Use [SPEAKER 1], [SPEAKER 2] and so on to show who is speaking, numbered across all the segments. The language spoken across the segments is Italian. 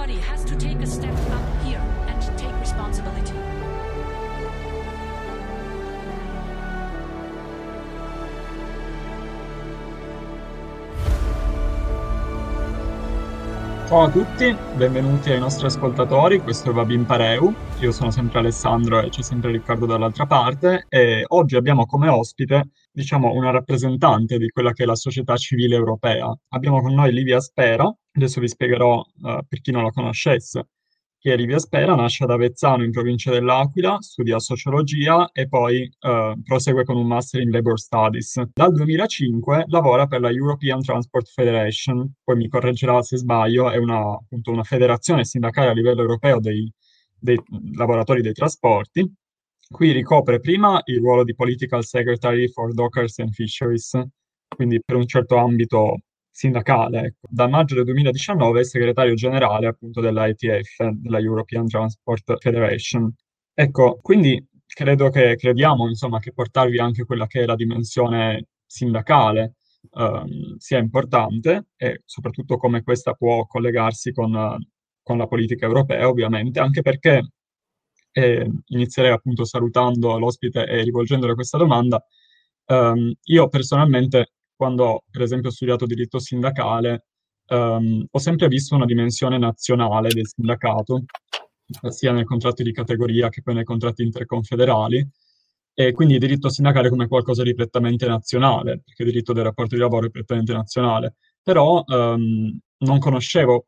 [SPEAKER 1] Everybody has to take a step up here and take responsibility.
[SPEAKER 2] Ciao a tutti, benvenuti ai nostri ascoltatori, questo è Vabin Pareu, io sono sempre Alessandro e c'è sempre Riccardo dall'altra parte e oggi abbiamo come ospite, diciamo, una rappresentante di quella che è la società civile europea. Abbiamo con noi Livia Spera, adesso vi spiegherò uh, per chi non la conoscesse che Livia Spera nasce ad Avezzano in provincia dell'Aquila, studia sociologia e poi eh, prosegue con un master in Labor Studies. Dal 2005 lavora per la European Transport Federation, poi mi correggerà se sbaglio, è una, appunto, una federazione sindacale a livello europeo dei, dei lavoratori dei trasporti. Qui ricopre prima il ruolo di Political Secretary for Dockers and Fisheries, quindi per un certo ambito sindacale. Ecco. Da maggio del 2019 è segretario generale appunto dell'ITF, della European Transport Federation. Ecco, quindi credo che crediamo insomma che portarvi anche quella che è la dimensione sindacale ehm, sia importante e soprattutto come questa può collegarsi con, con la politica europea ovviamente, anche perché eh, inizierei appunto salutando l'ospite e rivolgendole questa domanda. Um, io personalmente quando per esempio ho studiato diritto sindacale, ehm, ho sempre visto una dimensione nazionale del sindacato, sia nel contratto di categoria che poi nei contratti interconfederali, e quindi il diritto sindacale come qualcosa di prettamente nazionale, perché il diritto del rapporto di lavoro è prettamente nazionale. Però ehm, non conoscevo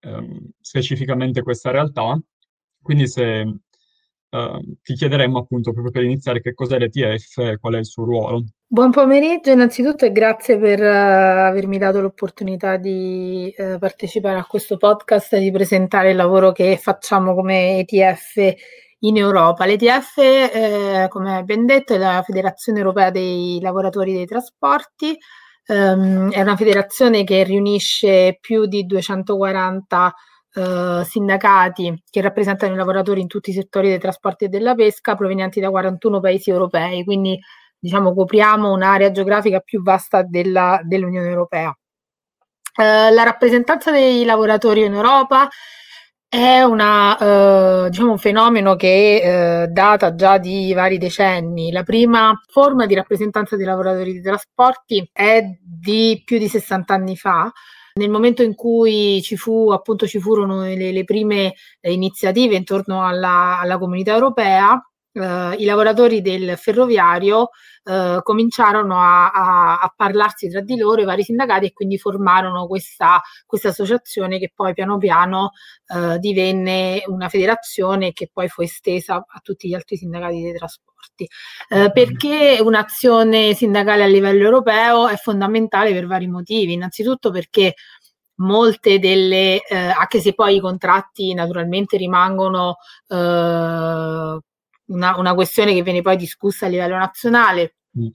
[SPEAKER 2] ehm, specificamente questa realtà, quindi se Uh, ti chiederemmo appunto proprio per iniziare che cos'è l'ETF e qual è il suo ruolo.
[SPEAKER 3] Buon pomeriggio innanzitutto e grazie per uh, avermi dato l'opportunità di uh, partecipare a questo podcast e di presentare il lavoro che facciamo come ETF in Europa. L'ETF, eh, come ben detto, è la Federazione Europea dei Lavoratori dei Trasporti, um, è una federazione che riunisce più di 240 eh, sindacati che rappresentano i lavoratori in tutti i settori dei trasporti e della pesca provenienti da 41 paesi europei, quindi diciamo copriamo un'area geografica più vasta della, dell'Unione Europea. Eh, la rappresentanza dei lavoratori in Europa è una, eh, diciamo un fenomeno che eh, data già di vari decenni. La prima forma di rappresentanza dei lavoratori dei trasporti è di più di 60 anni fa, nel momento in cui ci, fu, appunto, ci furono le, le prime eh, iniziative intorno alla, alla comunità europea, eh, i lavoratori del ferroviario eh, cominciarono a, a, a, parlarsi tra di loro, i vari sindacati, e quindi formarono questa, questa associazione che poi piano piano eh, divenne una federazione che poi fu estesa a tutti gli altri sindacati dei trasporti. Eh, perché un'azione sindacale a livello europeo è fondamentale per vari motivi. Innanzitutto perché molte delle, eh, anche se poi i contratti naturalmente rimangono eh, una, una, questione che viene poi discussa a livello nazionale, mm.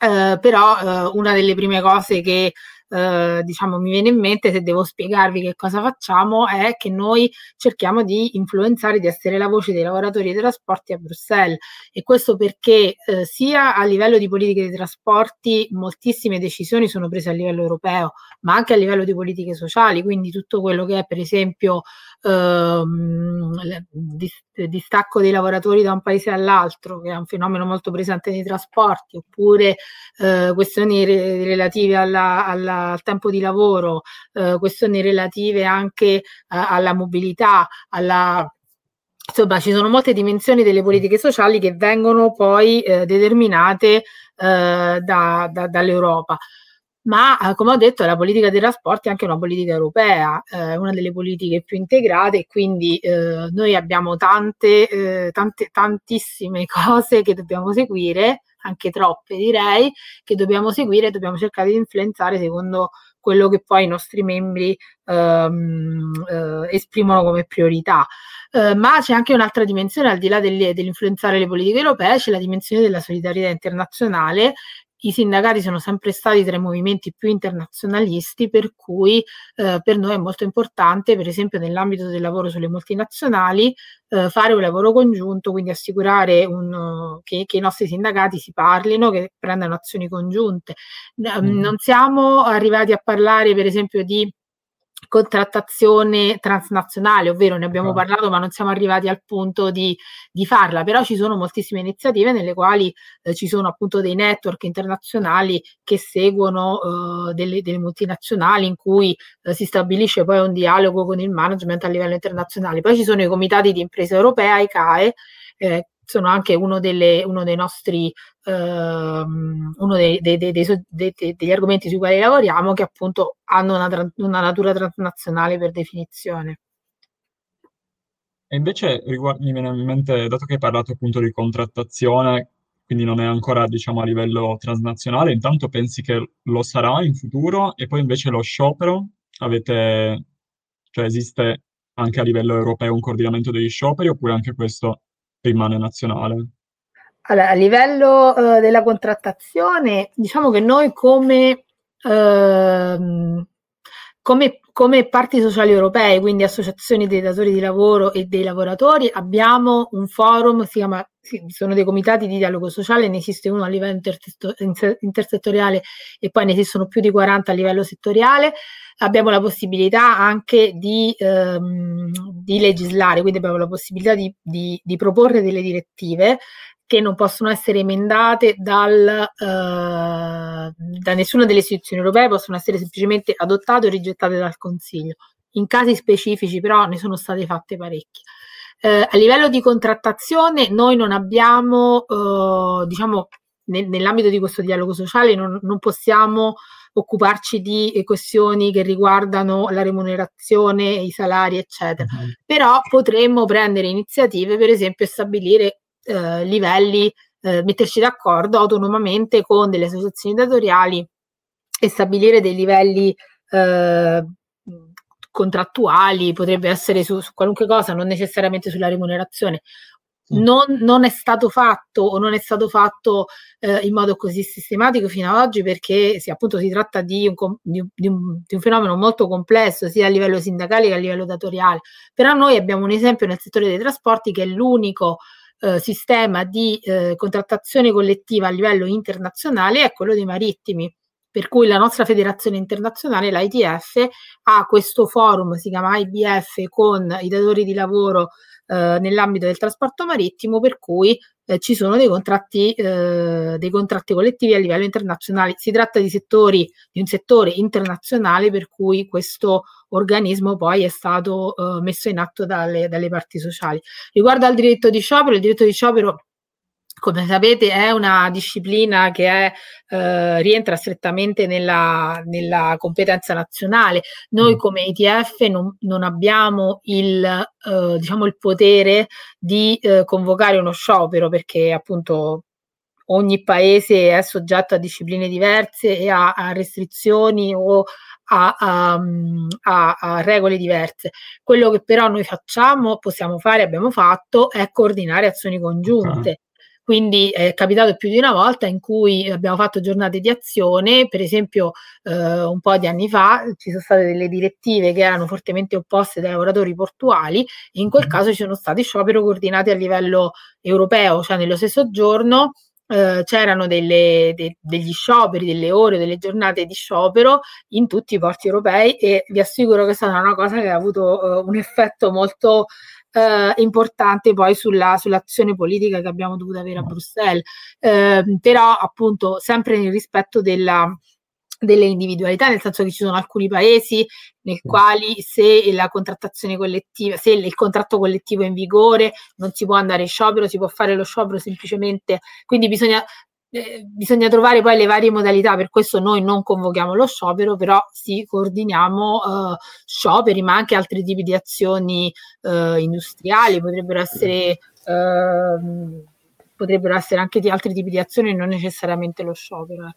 [SPEAKER 3] eh, però eh, una delle prime cose che eh, diciamo mi viene in mente se devo spiegarvi che cosa facciamo è che noi cerchiamo di influenzare, di essere la voce dei lavoratori dei trasporti a Bruxelles. E questo perché eh, sia a livello di politiche dei trasporti moltissime decisioni sono prese a livello europeo, ma anche a livello di politiche sociali, quindi tutto quello che è per esempio ehm, distacco dei lavoratori da un paese all'altro, che è un fenomeno molto presente nei trasporti, oppure eh, questioni re- relative alla, alla, al tempo di lavoro, eh, questioni relative anche eh, alla mobilità, alla insomma ci sono molte dimensioni delle politiche sociali che vengono poi eh, determinate eh, da, da, dall'Europa. Ma eh, come ho detto la politica dei trasporti è anche una politica europea, eh, una delle politiche più integrate e quindi eh, noi abbiamo tante, eh, tante, tantissime cose che dobbiamo seguire, anche troppe direi, che dobbiamo seguire e dobbiamo cercare di influenzare secondo quello che poi i nostri membri ehm, eh, esprimono come priorità. Eh, ma c'è anche un'altra dimensione, al di là delle, dell'influenzare le politiche europee, c'è la dimensione della solidarietà internazionale i sindacati sono sempre stati tra i movimenti più internazionalisti, per cui eh, per noi è molto importante, per esempio nell'ambito del lavoro sulle multinazionali, eh, fare un lavoro congiunto, quindi assicurare un, che, che, i nostri sindacati si parlino, che prendano azioni congiunte. Mm. Non siamo arrivati a parlare, per esempio, di contrattazione transnazionale, ovvero ne abbiamo parlato ma non siamo arrivati al punto di, di farla, però ci sono moltissime iniziative nelle quali eh, ci sono appunto dei network internazionali che seguono eh, delle, delle, multinazionali in cui eh, si stabilisce poi un dialogo con il management a livello internazionale. Poi ci sono i comitati di impresa europea, i CAE, eh, sono anche uno, delle, uno dei nostri ehm, uno dei, dei, dei, degli argomenti sui quali lavoriamo che appunto hanno una, una natura transnazionale per definizione.
[SPEAKER 2] E invece mi viene in mente, dato che hai parlato appunto di contrattazione, quindi non è ancora diciamo a livello transnazionale, intanto pensi che lo sarà in futuro e poi invece lo sciopero, avete, cioè esiste anche a livello europeo un coordinamento degli scioperi oppure anche questo rimane nazionale?
[SPEAKER 3] Allora, a livello uh, della contrattazione, diciamo che noi come, uh, come, come, parti sociali europee, quindi associazioni dei datori di lavoro e dei lavoratori, abbiamo un forum, si chiama, sono dei comitati di dialogo sociale, ne esiste uno a livello intersettoriale e poi ne esistono più di 40 a livello settoriale. Abbiamo la possibilità anche di, ehm, di legislare, quindi abbiamo la possibilità di, di, di proporre delle direttive che non possono essere emendate dal, uh, da nessuna delle istituzioni europee, possono essere semplicemente adottate o rigettate dal Consiglio. In casi specifici però ne sono state fatte parecchie. Uh, a livello di contrattazione noi non abbiamo, uh, diciamo, nel, nell'ambito di questo dialogo sociale non, non possiamo occuparci di questioni che riguardano la remunerazione, i salari, eccetera. Uh-huh. Però potremmo prendere iniziative, per esempio, e stabilire eh, livelli, eh, metterci d'accordo autonomamente con delle associazioni datoriali e stabilire dei livelli eh, contrattuali, potrebbe essere su, su, qualunque cosa, non necessariamente sulla remunerazione. Non, non, è stato fatto o non è stato fatto eh, in modo così sistematico fino ad oggi perché sì, appunto si tratta di un, di, un, di, un, di un, fenomeno molto complesso sia a livello sindacale che a livello datoriale. Però noi abbiamo un esempio nel settore dei trasporti che è l'unico eh, sistema di eh, contrattazione collettiva a livello internazionale è quello dei marittimi. Per cui la nostra federazione internazionale, l'ITF, ha questo forum, si chiama IBF, con i datori di lavoro eh, nell'ambito del trasporto marittimo, per cui eh, ci sono dei contratti, eh, dei contratti collettivi a livello internazionale. Si tratta di settori, di un settore internazionale per cui questo organismo poi è stato eh, messo in atto dalle, dalle parti sociali. Riguardo al diritto di sciopero, il diritto di sciopero come sapete è una disciplina che è, eh, rientra strettamente nella, nella, competenza nazionale. Noi mm. come ETF non, non abbiamo il, eh, diciamo il potere di eh, convocare uno sciopero perché appunto ogni paese è soggetto a discipline diverse e a, a restrizioni o a, a, a, a, regole diverse. Quello che però noi facciamo, possiamo fare, abbiamo fatto, è coordinare azioni congiunte. Quindi è capitato più di una volta in cui abbiamo fatto giornate di azione, per esempio eh, un po' di anni fa ci sono state delle direttive che erano fortemente opposte dai lavoratori portuali e in quel mm. caso ci sono stati scioperi coordinati a livello europeo, cioè nello stesso giorno eh, c'erano delle, de, degli scioperi, delle ore, delle giornate di sciopero in tutti i porti europei e vi assicuro che è stata una cosa che ha avuto uh, un effetto molto uh, importante poi sulla, sull'azione politica che abbiamo dovuto avere a Bruxelles. Uh, però appunto sempre nel rispetto della delle individualità, nel senso che ci sono alcuni paesi nei quali se la contrattazione collettiva, se il contratto collettivo è in vigore, non si può andare in sciopero, si può fare lo sciopero semplicemente, quindi bisogna, eh, bisogna trovare poi le varie modalità, per questo noi non convochiamo lo sciopero, però sì, coordiniamo eh, scioperi, ma anche altri tipi di azioni eh, industriali, potrebbero essere... Ehm, potrebbero essere anche altri tipi di azioni, non necessariamente lo sciopero.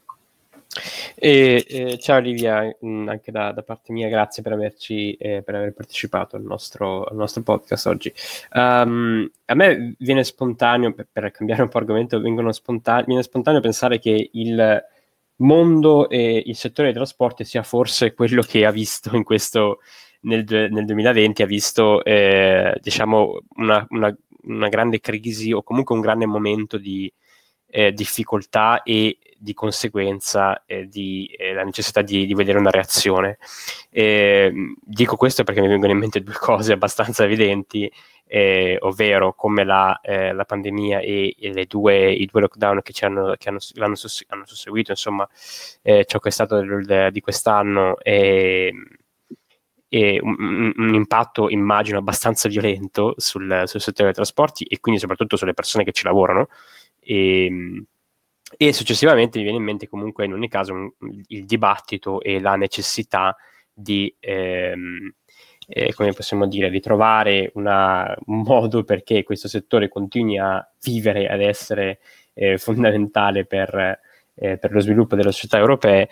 [SPEAKER 4] E, eh, ciao Olivia, mh, mm, anche da, da, parte mia, grazie per averci eh, per aver partecipato al nostro, al nostro podcast oggi. Um, a me viene spontaneo, per, per, cambiare un po' argomento, spontane- viene spontaneo pensare che il mondo e il settore dei trasporti sia forse quello che ha visto in questo nel, nel 2020 ha visto eh, diciamo una, una, una grande crisi o comunque un grande momento di eh, difficoltà e di conseguenza eh, di, eh, la necessità di, di, vedere una reazione. dico questo perché mi vengono in mente due cose abbastanza evidenti, eh, ovvero come la, eh, la pandemia e, e due, i due lockdown che, ci hanno, che hanno, hanno, susseguito, insomma, eh, ciò che è stato di quest'anno e, e un, un, impatto, immagino, abbastanza violento sul, sul, settore dei trasporti e quindi soprattutto sulle persone che ci lavorano. E, e successivamente mi viene in mente comunque in ogni caso un, il dibattito e la necessità di ehm, eh, come possiamo dire, ritrovare una, un modo perché questo settore continui a vivere, ad essere eh, fondamentale per, eh, per, lo sviluppo delle società europee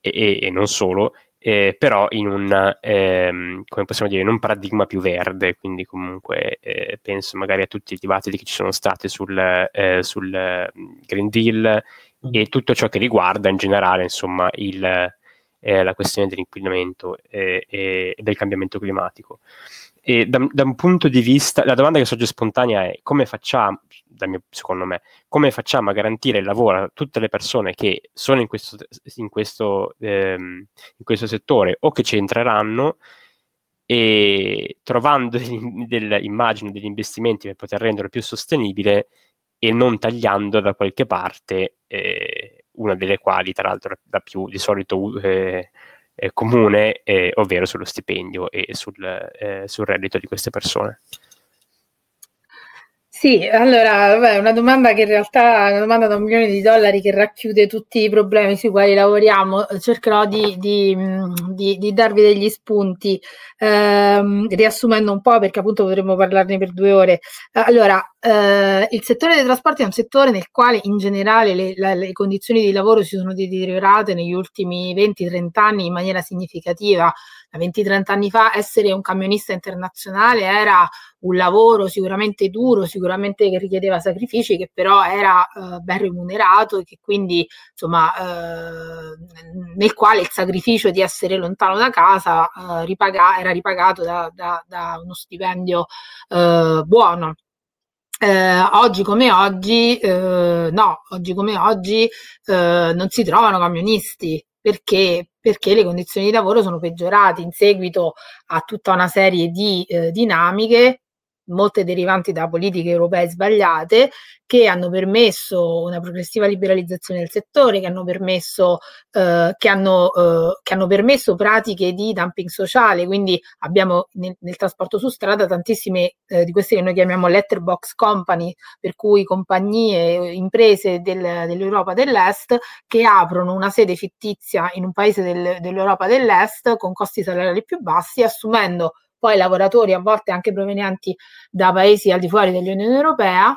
[SPEAKER 4] e, e non solo, eh, però in un, ehm, come possiamo dire, in un paradigma più verde, quindi comunque eh, penso magari a tutti i dibattiti che ci sono stati sul, eh, sul Green Deal mm. e tutto ciò che riguarda in generale, insomma, il, eh, la questione dell'inquinamento e, e del cambiamento climatico. E da, da, un punto di vista, la domanda che sorge spontanea è come facciamo, mio, secondo me, come facciamo a garantire il lavoro a tutte le persone che sono in questo, in questo, ehm, in questo settore o che ci entreranno e trovando delle immagini, degli investimenti per poter renderlo più sostenibile e non tagliando da qualche parte eh, una delle quali tra l'altro da più di solito eh, comune, eh, ovvero sullo stipendio e sul, eh, sul reddito di queste persone.
[SPEAKER 3] Sì, allora, è una domanda che in realtà è una domanda da un milione di dollari che racchiude tutti i problemi sui quali lavoriamo. Cercherò di, di, di, di darvi degli spunti, ehm, riassumendo un po' perché appunto potremmo parlarne per due ore. Allora, eh, il settore dei trasporti è un settore nel quale in generale le, le, le condizioni di lavoro si sono deteriorate negli ultimi 20-30 anni in maniera significativa. 20-30 anni fa essere un camionista internazionale era un lavoro sicuramente duro, sicuramente che richiedeva sacrifici, che però era eh, ben remunerato e che quindi insomma eh, nel quale il sacrificio di essere lontano da casa eh, ripaga- era ripagato da, da, da uno stipendio eh, buono. Eh, oggi come oggi, eh, no, oggi come oggi eh, non si trovano camionisti perché, perché le condizioni di lavoro sono peggiorate in seguito a tutta una serie di eh, dinamiche molte derivanti da politiche europee sbagliate, che hanno permesso una progressiva liberalizzazione del settore, che hanno permesso, eh, che hanno, eh, che hanno permesso pratiche di dumping sociale. Quindi abbiamo nel, nel trasporto su strada tantissime eh, di queste che noi chiamiamo letterbox company, per cui compagnie, imprese del, dell'Europa dell'Est che aprono una sede fittizia in un paese del, dell'Europa dell'Est con costi salariali più bassi, assumendo poi lavoratori a volte anche provenienti da paesi al di fuori dell'Unione Europea,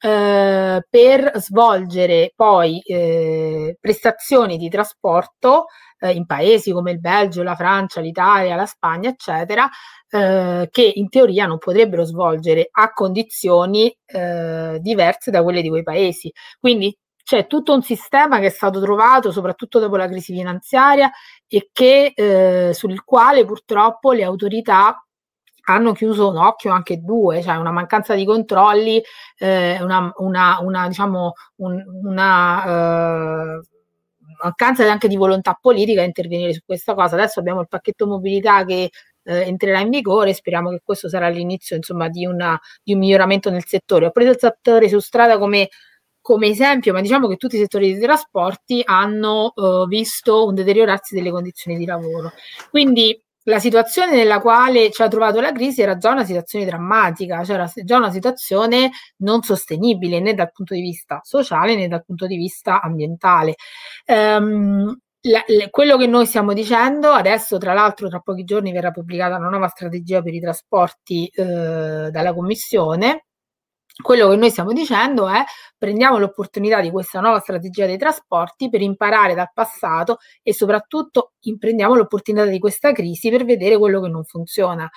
[SPEAKER 3] eh, per svolgere poi eh, prestazioni di trasporto eh, in paesi come il Belgio, la Francia, l'Italia, la Spagna, eccetera, eh, che in teoria non potrebbero svolgere a condizioni eh, diverse da quelle di quei paesi. Quindi c'è tutto un sistema che è stato trovato soprattutto dopo la crisi finanziaria e che, eh, sul quale purtroppo le autorità hanno chiuso un occhio anche due, cioè una mancanza di controlli, eh, una, una, una, diciamo, un, una eh, mancanza anche di volontà politica a intervenire su questa cosa. Adesso abbiamo il pacchetto mobilità che eh, entrerà in vigore, speriamo che questo sarà l'inizio insomma, di, una, di un miglioramento nel settore. Ho preso il settore su strada come come esempio, ma diciamo che tutti i settori dei trasporti hanno uh, visto un deteriorarsi delle condizioni di lavoro. Quindi la situazione nella quale ci ha trovato la crisi era già una situazione drammatica, cioè era già una situazione non sostenibile né dal punto di vista sociale né dal punto di vista ambientale. Um, la, la, quello che noi stiamo dicendo adesso, tra l'altro, tra pochi giorni verrà pubblicata una nuova strategia per i trasporti eh, dalla Commissione quello che noi stiamo dicendo è prendiamo l'opportunità di questa nuova strategia dei trasporti per imparare dal passato e soprattutto prendiamo l'opportunità di questa crisi per vedere quello che non funziona.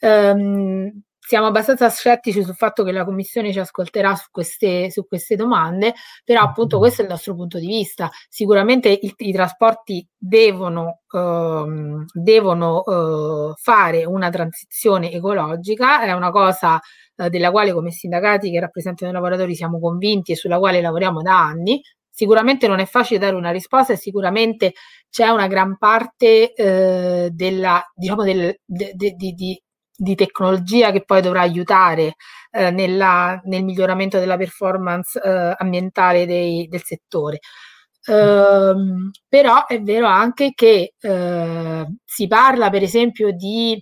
[SPEAKER 3] Um, siamo abbastanza scettici sul fatto che la Commissione ci ascolterà su queste, su queste domande, però appunto questo è il nostro punto di vista. Sicuramente i, i trasporti devono, uh, devono uh, fare una transizione ecologica, è una cosa eh, della quale come sindacati che rappresentano i lavoratori siamo convinti e sulla quale lavoriamo da anni, sicuramente non è facile dare una risposta e sicuramente c'è una gran parte eh, della, diciamo del, de, de, di, di, tecnologia che poi dovrà aiutare eh, nella, nel miglioramento della performance eh, ambientale dei, del settore. Uh, però è vero anche che uh, si parla per esempio di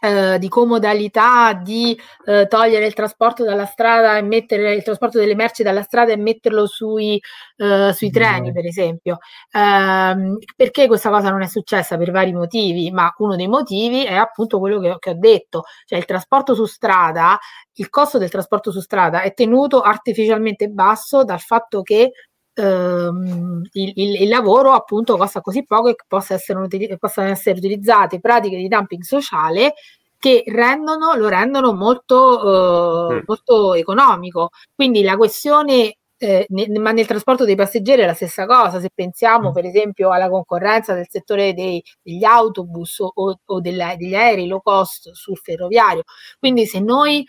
[SPEAKER 3] eh, di comodalità di eh, togliere il trasporto dalla strada e mettere il trasporto delle merci dalla strada e metterlo sui, eh, sui treni, per esempio. Ehm, perché questa cosa non è successa? Per vari motivi, ma uno dei motivi è appunto quello che, che ho detto, cioè il trasporto su strada, il costo del trasporto su strada è tenuto artificialmente basso dal fatto che ehm, il, il, il, lavoro appunto costa così poco che possa essere, possano essere utilizzate pratiche di dumping sociale che rendono, lo rendono molto, eh, mm. molto economico. Quindi la questione eh, ne, ma nel trasporto dei passeggeri è la stessa cosa, se pensiamo mm. per esempio alla concorrenza del settore dei, degli autobus o, o della, degli aerei low cost sul ferroviario. Quindi se noi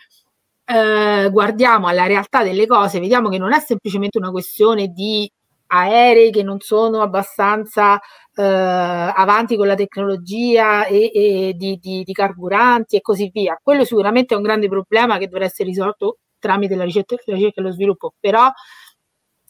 [SPEAKER 3] eh, guardiamo alla realtà delle cose, vediamo che non è semplicemente una questione di aerei che non sono abbastanza eh, avanti con la tecnologia e, e di, di, di, carburanti e così via. Quello sicuramente è un grande problema che dovrà essere risolto tramite la ricerca, la ricerca e lo sviluppo, però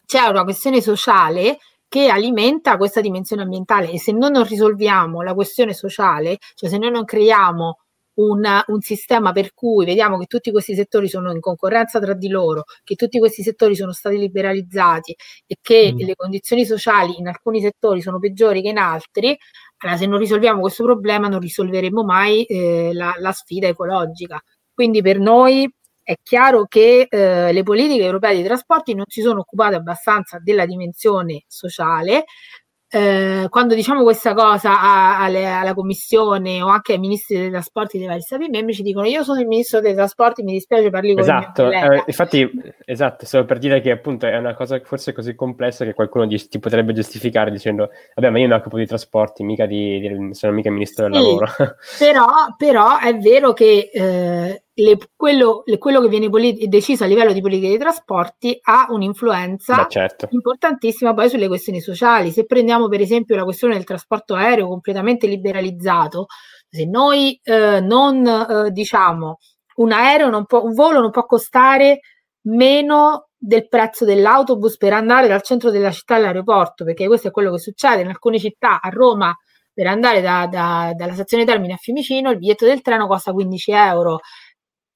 [SPEAKER 3] c'è una questione sociale che alimenta questa dimensione ambientale e se noi non risolviamo la questione sociale, cioè se noi non creiamo un, un, sistema per cui vediamo che tutti questi settori sono in concorrenza tra di loro, che tutti questi settori sono stati liberalizzati e che mm. le condizioni sociali in alcuni settori sono peggiori che in altri, allora se non risolviamo questo problema non risolveremo mai eh, la, la, sfida ecologica. Quindi per noi è chiaro che eh, le politiche europee dei trasporti non si sono occupate abbastanza della dimensione sociale, eh, quando diciamo questa cosa a, alla Commissione o anche ai ministri dei trasporti dei vari Stati membri ci dicono io sono il ministro dei trasporti, mi dispiace parli con
[SPEAKER 4] esatto, eh, infatti esatto, solo per dire che appunto è una cosa forse così complessa che qualcuno di, ti potrebbe giustificare dicendo vabbè ma io non occupo di trasporti, mica di, di, sono mica ministro del sì, lavoro.
[SPEAKER 3] però, però è vero che eh, le, quello, le, quello, che viene polit- deciso a livello di politica dei trasporti ha un'influenza Beh, certo. importantissima poi sulle questioni sociali. Se prendiamo per esempio la questione del trasporto aereo completamente liberalizzato, se noi eh, non eh, diciamo un aereo, non può, un volo non può costare meno del prezzo dell'autobus per andare dal centro della città all'aeroporto, perché questo è quello che succede in alcune città, a Roma per andare da, da, dalla stazione Termini a Fiumicino il biglietto del treno costa 15 euro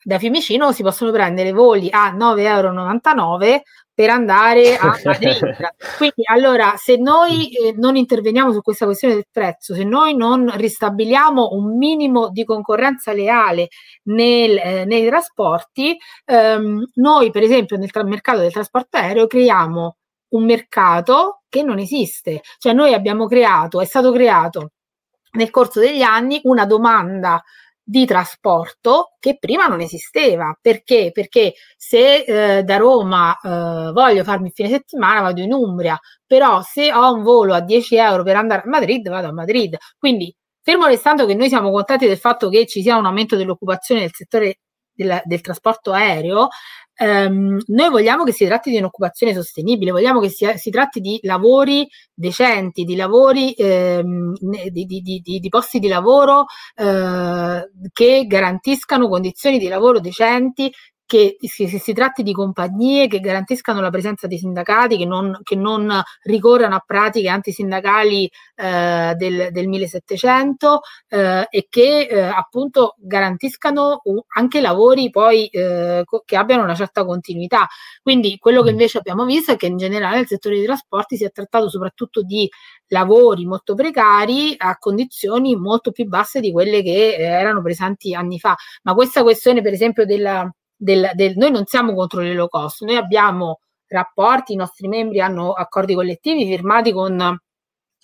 [SPEAKER 3] da Fiumicino si possono prendere voli a 9,99 euro per andare a Madrid. Quindi allora se noi eh, non interveniamo su questa questione del prezzo, se noi non ristabiliamo un minimo di concorrenza leale nel, eh, nei trasporti, ehm, noi per esempio nel tra- mercato del trasporto aereo creiamo un mercato che non esiste. Cioè noi abbiamo creato, è stato creato nel corso degli anni una domanda di trasporto che prima non esisteva. Perché? Perché se eh, da Roma eh, voglio farmi il fine settimana vado in Umbria, però se ho un volo a 10 euro per andare a Madrid vado a Madrid. Quindi fermo restando che noi siamo contenti del fatto che ci sia un aumento dell'occupazione nel settore del, del trasporto aereo, Um, noi vogliamo che si tratti di un'occupazione sostenibile, vogliamo che si, si tratti di lavori decenti, di lavori, ehm, di, di, di, di, posti di lavoro eh, che garantiscano condizioni di lavoro decenti, che si, si, tratti di compagnie che garantiscano la presenza dei sindacati, che non, che non ricorrano a pratiche antisindacali eh, del, del 1700 eh, e che eh, appunto garantiscano anche lavori poi eh, che abbiano una certa continuità. Quindi quello che mm. invece abbiamo visto è che in generale nel settore dei trasporti si è trattato soprattutto di lavori molto precari a condizioni molto più basse di quelle che eh, erano presenti anni fa. Ma questa questione per esempio della del, del, noi non siamo contro le low cost, noi abbiamo rapporti, i nostri membri hanno accordi collettivi firmati con,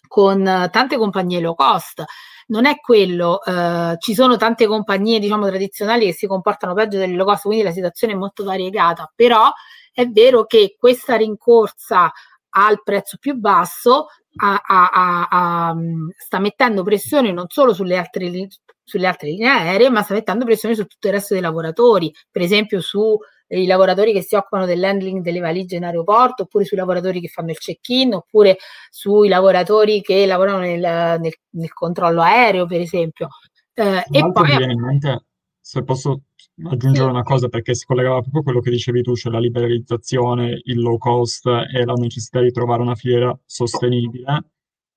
[SPEAKER 3] con tante compagnie low cost. Non è quello, eh, ci sono tante compagnie diciamo tradizionali che si comportano peggio delle low cost, quindi la situazione è molto variegata, però è vero che questa rincorsa al prezzo più basso a, a, a, sta mettendo pressione non solo sulle altre sulle altre linee aeree, ma sta mettendo pressione su tutto il resto dei lavoratori, per esempio sui lavoratori che si occupano dell'handling delle valigie in aeroporto, oppure sui lavoratori che fanno il check-in, oppure sui lavoratori che lavorano nel, nel, nel controllo aereo, per esempio.
[SPEAKER 2] Eh, e poi... Mi viene in mente, se posso aggiungere sì. una cosa, perché si collegava proprio a quello che dicevi tu, cioè la liberalizzazione, il low cost e la necessità di trovare una filiera sostenibile.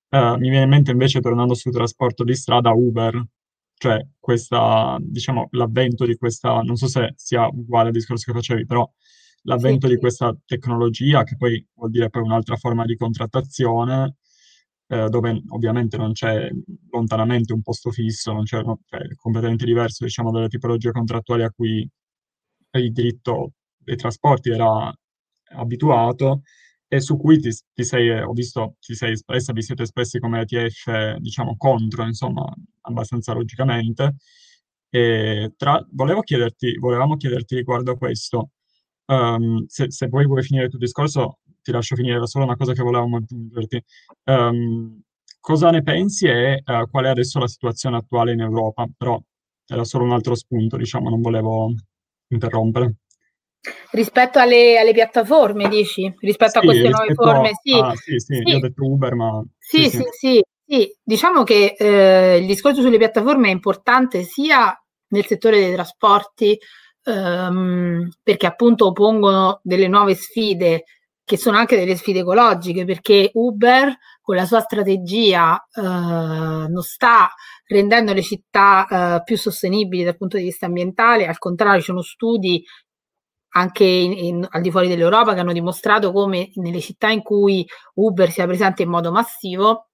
[SPEAKER 2] Eh, mi viene in mente invece, tornando sul trasporto di strada, Uber, cioè questa, diciamo, l'avvento di questa, non so se sia uguale al discorso che facevi, però l'avvento sì. di questa tecnologia, che poi vuol dire poi un'altra forma di contrattazione, eh, dove ovviamente non c'è lontanamente un posto fisso, non c'è, no, cioè, è completamente diverso, diciamo, dalle tipologie contrattuali a cui il diritto dei trasporti era abituato, e su cui ti, ti sei, ho visto, ti sei espressa, vi siete espressi come ETF, diciamo, contro, insomma, abbastanza logicamente. E tra, volevo chiederti, volevamo chiederti riguardo a questo, um, se, se poi vuoi finire il tuo discorso, ti lascio finire, era solo una cosa che volevamo aggiungerti. Um, cosa ne pensi e uh, qual è adesso la situazione attuale in Europa? Però era solo un altro spunto, diciamo, non volevo interrompere.
[SPEAKER 3] Rispetto alle, alle, piattaforme, dici? Rispetto sì, a queste nuove forme, sì.
[SPEAKER 2] A, sì, sì. sì, io ho detto Uber, ma...
[SPEAKER 3] Sì, sì, sì. sì diciamo che eh, il discorso sulle piattaforme è importante sia nel settore dei trasporti, ehm, perché appunto pongono delle nuove sfide che sono anche delle sfide ecologiche, perché Uber con la sua strategia eh, non sta rendendo le città eh, più sostenibili dal punto di vista ambientale, al contrario ci sono studi anche in, in, al di fuori dell'Europa che hanno dimostrato come nelle città in cui Uber sia presente in modo massivo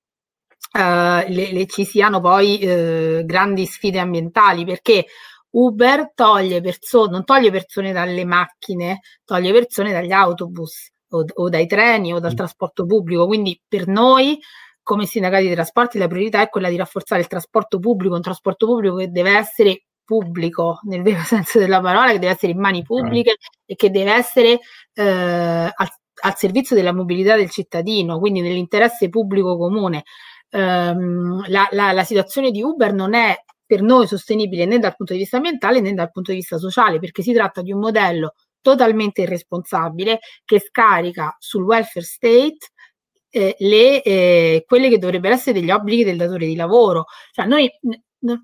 [SPEAKER 3] eh, le, le, ci siano poi eh, grandi sfide ambientali perché Uber toglie persone, non toglie persone dalle macchine, toglie persone dagli autobus o, o dai treni o dal mm. trasporto pubblico. Quindi per noi come sindacati dei trasporti la priorità è quella di rafforzare il trasporto pubblico, un trasporto pubblico che deve essere pubblico nel vero senso della parola, che deve essere in mani pubbliche e che deve essere eh, al, al, servizio della mobilità del cittadino, quindi nell'interesse pubblico comune. Um, la, la, la situazione di Uber non è per noi sostenibile né dal punto di vista ambientale né dal punto di vista sociale, perché si tratta di un modello totalmente irresponsabile che scarica sul welfare state eh, le, eh, quelli che dovrebbero essere degli obblighi del datore di lavoro. Cioè, noi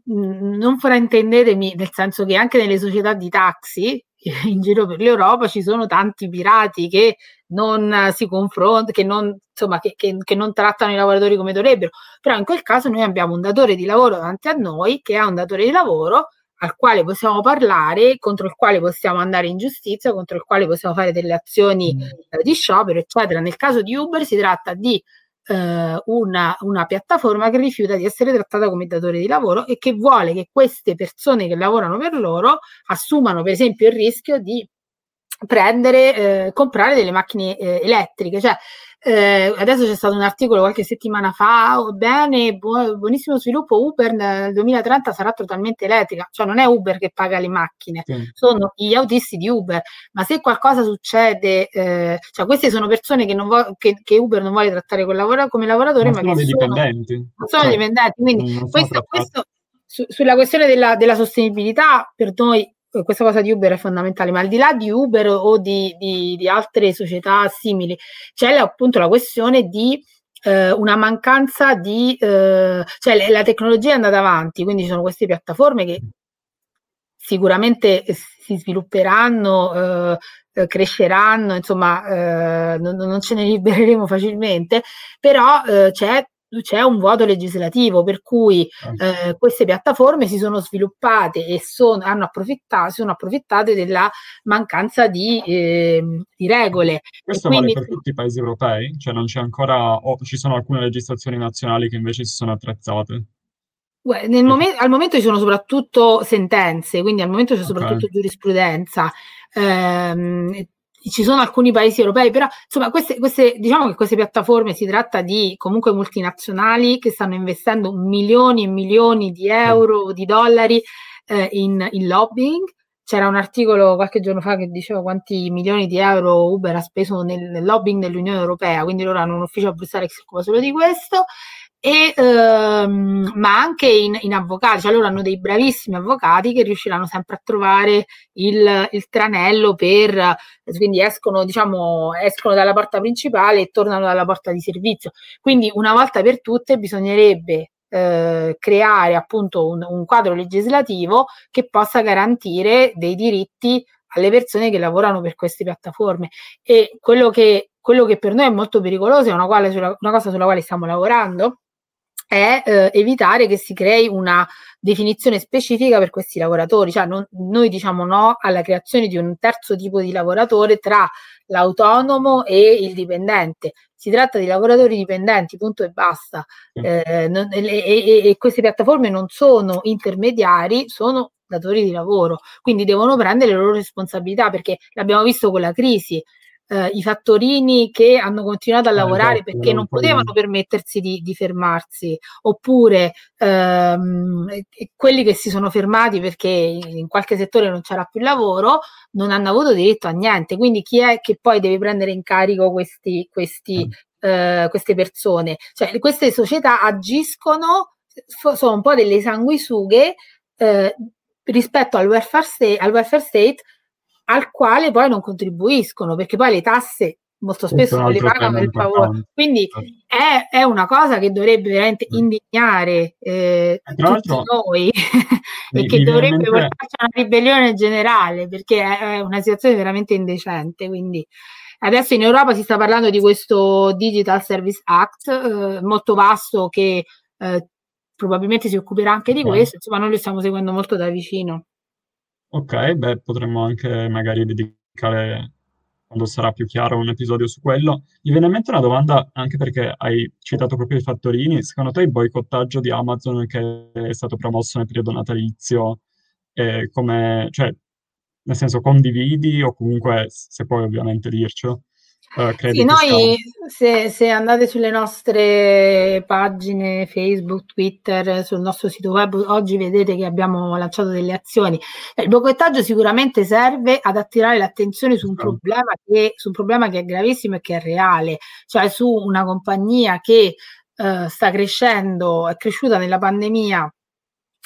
[SPEAKER 3] non fraintendetemi, nel senso che anche nelle società di taxi in giro per l'Europa ci sono tanti pirati che non si confrontano, che non, insomma, che, che, che non trattano i lavoratori come dovrebbero. Però in quel caso noi abbiamo un datore di lavoro davanti a noi che ha un datore di lavoro al quale possiamo parlare, contro il quale possiamo andare in giustizia, contro il quale possiamo fare delle azioni mm. eh, di sciopero, eccetera. Nel caso di Uber si tratta di eh, una, una, piattaforma che rifiuta di essere trattata come datore di lavoro e che vuole che queste persone che lavorano per loro assumano per esempio il rischio di prendere, eh, comprare delle macchine eh, elettriche. Cioè, eh, adesso c'è stato un articolo qualche settimana fa, oh, bene, bu- buonissimo sviluppo, Uber nel 2030 sarà totalmente elettrica, cioè non è Uber che paga le macchine, sì. sono gli autisti di Uber, ma se qualcosa succede, eh, cioè queste sono persone che, vo- che, che, Uber non vuole trattare lavora- come lavoratore, ma,
[SPEAKER 2] ma
[SPEAKER 3] che
[SPEAKER 2] sono dipendenti.
[SPEAKER 3] sono cioè, dipendenti, quindi questo, questo su- sulla questione della, della sostenibilità per noi questa cosa di Uber è fondamentale, ma al di là di Uber o di, di, di altre società simili, c'è appunto la questione di eh, una mancanza di, eh, cioè la tecnologia è andata avanti, quindi ci sono queste piattaforme che sicuramente si svilupperanno, eh, cresceranno, insomma, eh, non, non, ce ne libereremo facilmente, però eh, c'è c'è un vuoto legislativo per cui ah. eh, queste piattaforme si sono sviluppate e son, hanno approfittato, sono approfittate della mancanza di, eh, di regole.
[SPEAKER 2] Questo quindi, vale per tutti i paesi europei? Cioè non c'è ancora, o ci sono alcune legislazioni nazionali che invece si sono attrezzate?
[SPEAKER 3] Momen- al momento ci sono soprattutto sentenze, quindi al momento c'è soprattutto okay. giurisprudenza. Eh, ci sono alcuni paesi europei, però insomma queste, queste, diciamo che queste piattaforme si tratta di comunque multinazionali che stanno investendo milioni e milioni di euro, di dollari eh, in, in lobbying. C'era un articolo qualche giorno fa che diceva quanti milioni di euro Uber ha speso nel, nel lobbying dell'Unione Europea, quindi loro hanno un ufficio a Bruxelles che si occupa solo di questo. E, ehm, ma anche in, in, avvocati, cioè loro hanno dei bravissimi avvocati che riusciranno sempre a trovare il, il tranello per, quindi escono, diciamo, escono dalla porta principale e tornano dalla porta di servizio. Quindi una volta per tutte bisognerebbe eh, creare appunto un, un quadro legislativo che possa garantire dei diritti alle persone che lavorano per queste piattaforme e quello che, quello che per noi è molto pericoloso è una, quale, una cosa sulla quale stiamo lavorando è eh, evitare che si crei una definizione specifica per questi lavoratori, cioè non, noi diciamo no alla creazione di un terzo tipo di lavoratore tra l'autonomo e il dipendente. Si tratta di lavoratori dipendenti, punto e basta. Eh, non, e, e, e queste piattaforme non sono intermediari, sono datori di lavoro, quindi devono prendere le loro responsabilità perché l'abbiamo visto con la crisi, eh, i fattorini che hanno continuato a eh, lavorare esatto, perché non potevano permettersi di, di fermarsi, oppure ehm, quelli che si sono fermati perché in qualche settore non c'era più lavoro, non hanno avuto diritto a niente. Quindi chi è che poi deve prendere in carico questi, questi, mm. eh, queste persone? Cioè, queste società agiscono, sono un po' delle sanguisughe eh, rispetto al welfare, state, al welfare state al quale poi non contribuiscono, perché poi le tasse molto spesso non le pagano per favore. Quindi certo. è, è, una cosa che dovrebbe veramente indignare eh, tutti noi e che dovrebbe portarci a una ribellione generale, perché è una situazione veramente indecente. Quindi adesso in Europa si sta parlando di questo Digital Service Act eh, molto vasto che eh, probabilmente si occuperà anche di questo, insomma noi lo stiamo seguendo molto da vicino.
[SPEAKER 2] Ok, beh, potremmo anche magari dedicare, quando sarà più chiaro, un episodio su quello. Mi viene in mente una domanda, anche perché hai citato proprio i fattorini. Secondo te il boicottaggio di Amazon che è stato promosso nel periodo natalizio, è come, cioè, nel senso condividi o comunque, se puoi ovviamente dircelo,
[SPEAKER 3] Uh, sì, noi se, se, andate sulle nostre pagine Facebook, Twitter, sul nostro sito web, oggi vedete che abbiamo lanciato delle azioni. Eh, il boicottaggio sicuramente serve ad attirare l'attenzione su un, esatto. problema che, su un problema che è gravissimo e che è reale, cioè su una compagnia che uh, sta crescendo, è cresciuta nella pandemia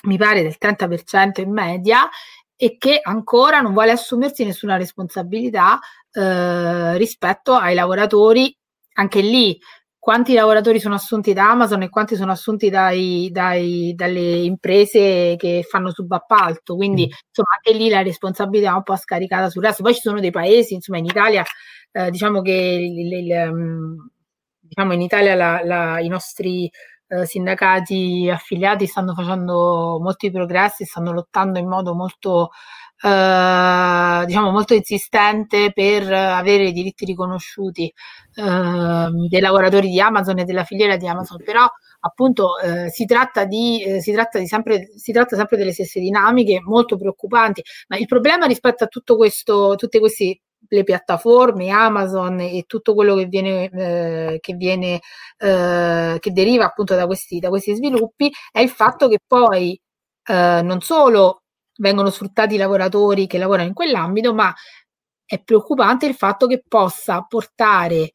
[SPEAKER 3] mi pare del 30% in media e che ancora non vuole assumersi nessuna responsabilità eh, rispetto ai lavoratori, anche lì quanti lavoratori sono assunti da Amazon e quanti sono assunti dai, dai, dalle imprese che fanno subappalto. Quindi, mm. insomma, anche lì la responsabilità è un po' scaricata sul resto. Poi ci sono dei paesi, insomma, in Italia, eh, diciamo che il, il, il, mm, diciamo in Italia la, la, i nostri eh, sindacati affiliati stanno facendo molti progressi, stanno lottando in modo molto, eh, diciamo, molto insistente per avere i diritti riconosciuti eh, dei lavoratori di Amazon e della filiera di Amazon, però appunto eh, si tratta di, eh, si tratta di sempre, si tratta sempre delle stesse dinamiche molto preoccupanti, ma il problema rispetto a tutto questo, tutti questi le piattaforme, Amazon e tutto quello che viene, eh, che, viene eh, che deriva appunto da questi, da questi sviluppi è il fatto che poi eh, non solo vengono sfruttati i lavoratori che lavorano in quell'ambito, ma è preoccupante il fatto che possa portare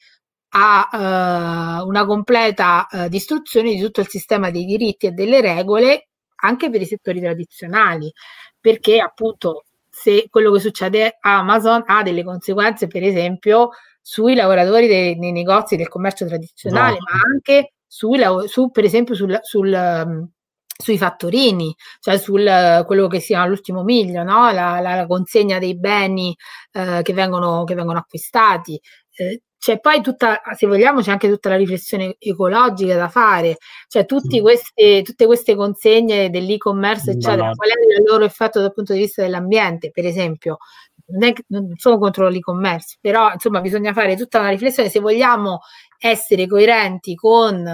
[SPEAKER 3] a uh, una completa uh, distruzione di tutto il sistema dei diritti e delle regole anche per i settori tradizionali, perché appunto se quello che succede a Amazon ha delle conseguenze, per esempio, sui lavoratori dei, nei negozi del commercio tradizionale, no. ma anche sui, su, per esempio sul, sul, um, sui fattorini, cioè sul uh, quello che si chiama l'ultimo miglio, no? la, la, consegna dei beni uh, che, vengono, che, vengono, acquistati. Eh, c'è poi tutta, se vogliamo, c'è anche tutta la riflessione ecologica da fare, cioè tutti queste, tutte queste consegne dell'e-commerce, eccetera, qual è il loro effetto dal punto di vista dell'ambiente, per esempio. Non, è, non sono contro l'e-commerce, però insomma bisogna fare tutta una riflessione se vogliamo essere coerenti con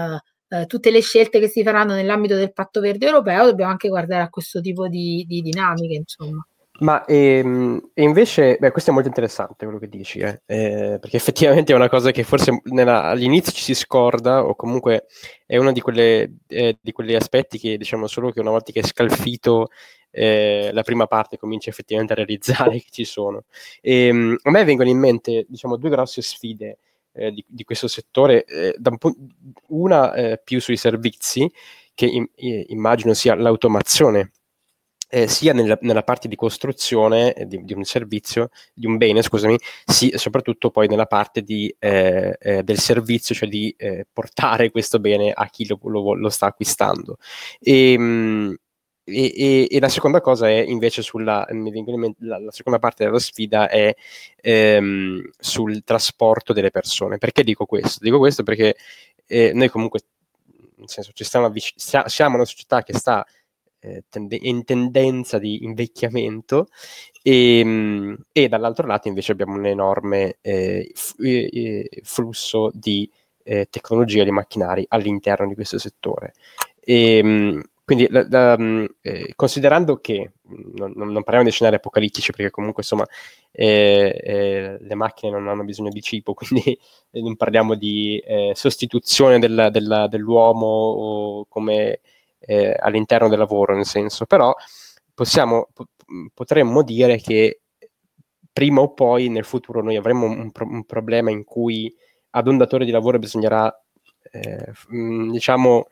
[SPEAKER 3] eh, tutte le scelte che si faranno nell'ambito del patto verde europeo, dobbiamo anche guardare a questo tipo di, di dinamiche, insomma.
[SPEAKER 4] Ma ehm, e invece, beh, questo è molto interessante quello che dici, eh? Eh, perché effettivamente è una cosa che forse nella, all'inizio ci si scorda, o comunque è uno di, quelle, eh, di quegli aspetti che diciamo solo che una volta che è scalfito eh, la prima parte comincia effettivamente a realizzare che ci sono. E, ehm, a me vengono in mente diciamo, due grosse sfide eh, di, di, questo settore, eh, un una più sui servizi, che in, immagino sia l'automazione eh, sia nella, nella, parte di costruzione di, di, un servizio, di un bene, scusami, sia soprattutto poi nella parte di, eh, eh, del servizio, cioè di eh, portare questo bene a chi lo, lo, lo sta acquistando. E, mh, e, e, e, la seconda cosa è invece sulla la, la seconda parte della sfida è ehm, sul trasporto delle persone. Perché dico questo? Dico questo perché eh, noi comunque, nel senso, ci sta una, siamo una società che sta eh, tende- in tendenza di invecchiamento e, ehm, e, dall'altro lato invece abbiamo un enorme eh, f- eh, flusso di eh, tecnologia, di macchinari all'interno di questo settore. E, ehm, quindi, la, la, mm, eh, considerando che mm, non, non, parliamo di scenari apocalittici, perché comunque insomma eh, eh, le macchine non hanno bisogno di cibo, quindi non parliamo di eh, sostituzione del, del, dell'uomo come eh, all'interno del lavoro, nel senso, però possiamo, po- potremmo dire che prima o poi nel futuro noi avremo un, pro- un problema in cui ad un datore di lavoro bisognerà, eh, mm, diciamo,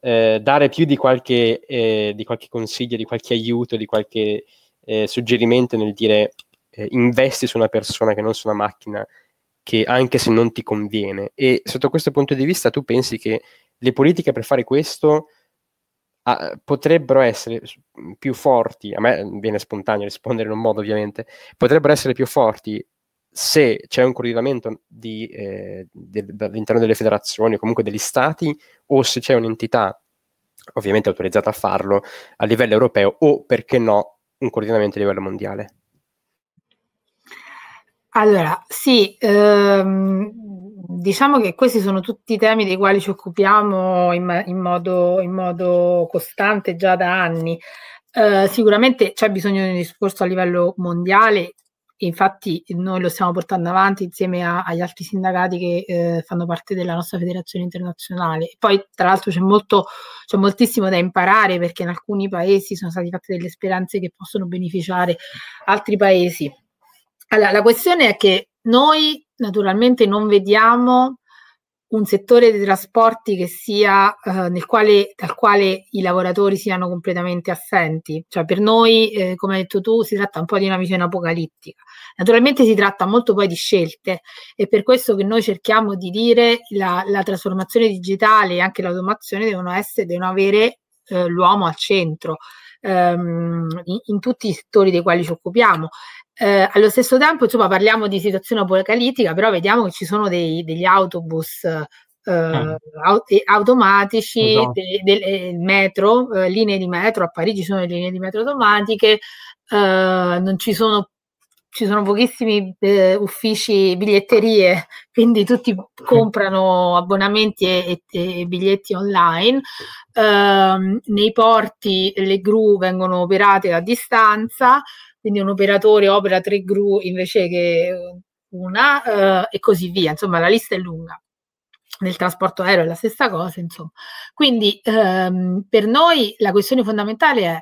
[SPEAKER 4] eh, dare più di qualche, eh, di qualche, consiglio, di qualche aiuto, di qualche eh, suggerimento nel dire eh, investi su una persona che non su una macchina, che anche se non ti conviene. E sotto questo punto di vista tu pensi che le politiche per fare questo ah, potrebbero essere più forti, a me viene spontaneo rispondere in un modo ovviamente, potrebbero essere più forti se c'è un coordinamento di, eh, de, all'interno delle federazioni o comunque degli stati o se c'è un'entità ovviamente autorizzata a farlo a livello europeo o perché no un coordinamento a livello mondiale.
[SPEAKER 3] Allora, sì, ehm, diciamo che questi sono tutti temi dei quali ci occupiamo in, in, modo, in modo, costante già da anni. Eh, sicuramente c'è bisogno di un discorso a livello mondiale infatti noi lo stiamo portando avanti insieme a, agli altri sindacati che eh, fanno parte della nostra federazione internazionale. Poi tra l'altro c'è, molto, c'è moltissimo da imparare perché in alcuni paesi sono state fatte delle speranze che possono beneficiare altri paesi. Allora, la questione è che noi naturalmente non vediamo un settore dei trasporti che sia eh, nel quale, dal quale i lavoratori siano completamente assenti. Cioè, per noi, eh, come hai detto tu, si tratta un po' di una visione apocalittica. Naturalmente si tratta molto poi di scelte, e per questo che noi cerchiamo di dire la, la trasformazione digitale e anche l'automazione devono essere, devono avere eh, l'uomo al centro. Ehm, in, in, tutti i settori dei quali ci occupiamo. Eh, allo stesso tempo, insomma, parliamo di situazione apocalittica, però vediamo che ci sono dei, degli autobus eh, eh. automatici, esatto. de, de, de, metro, eh, linee di metro, a Parigi sono le linee di metro automatiche, eh, non ci sono ci sono pochissimi eh, uffici, biglietterie, quindi tutti comprano abbonamenti e, e, e biglietti online. Uh, nei porti le gru vengono operate a distanza, quindi un operatore opera tre gru invece che una uh, e così via. Insomma, la lista è lunga. Nel trasporto aereo è la stessa cosa, insomma. Quindi um, per noi la questione fondamentale è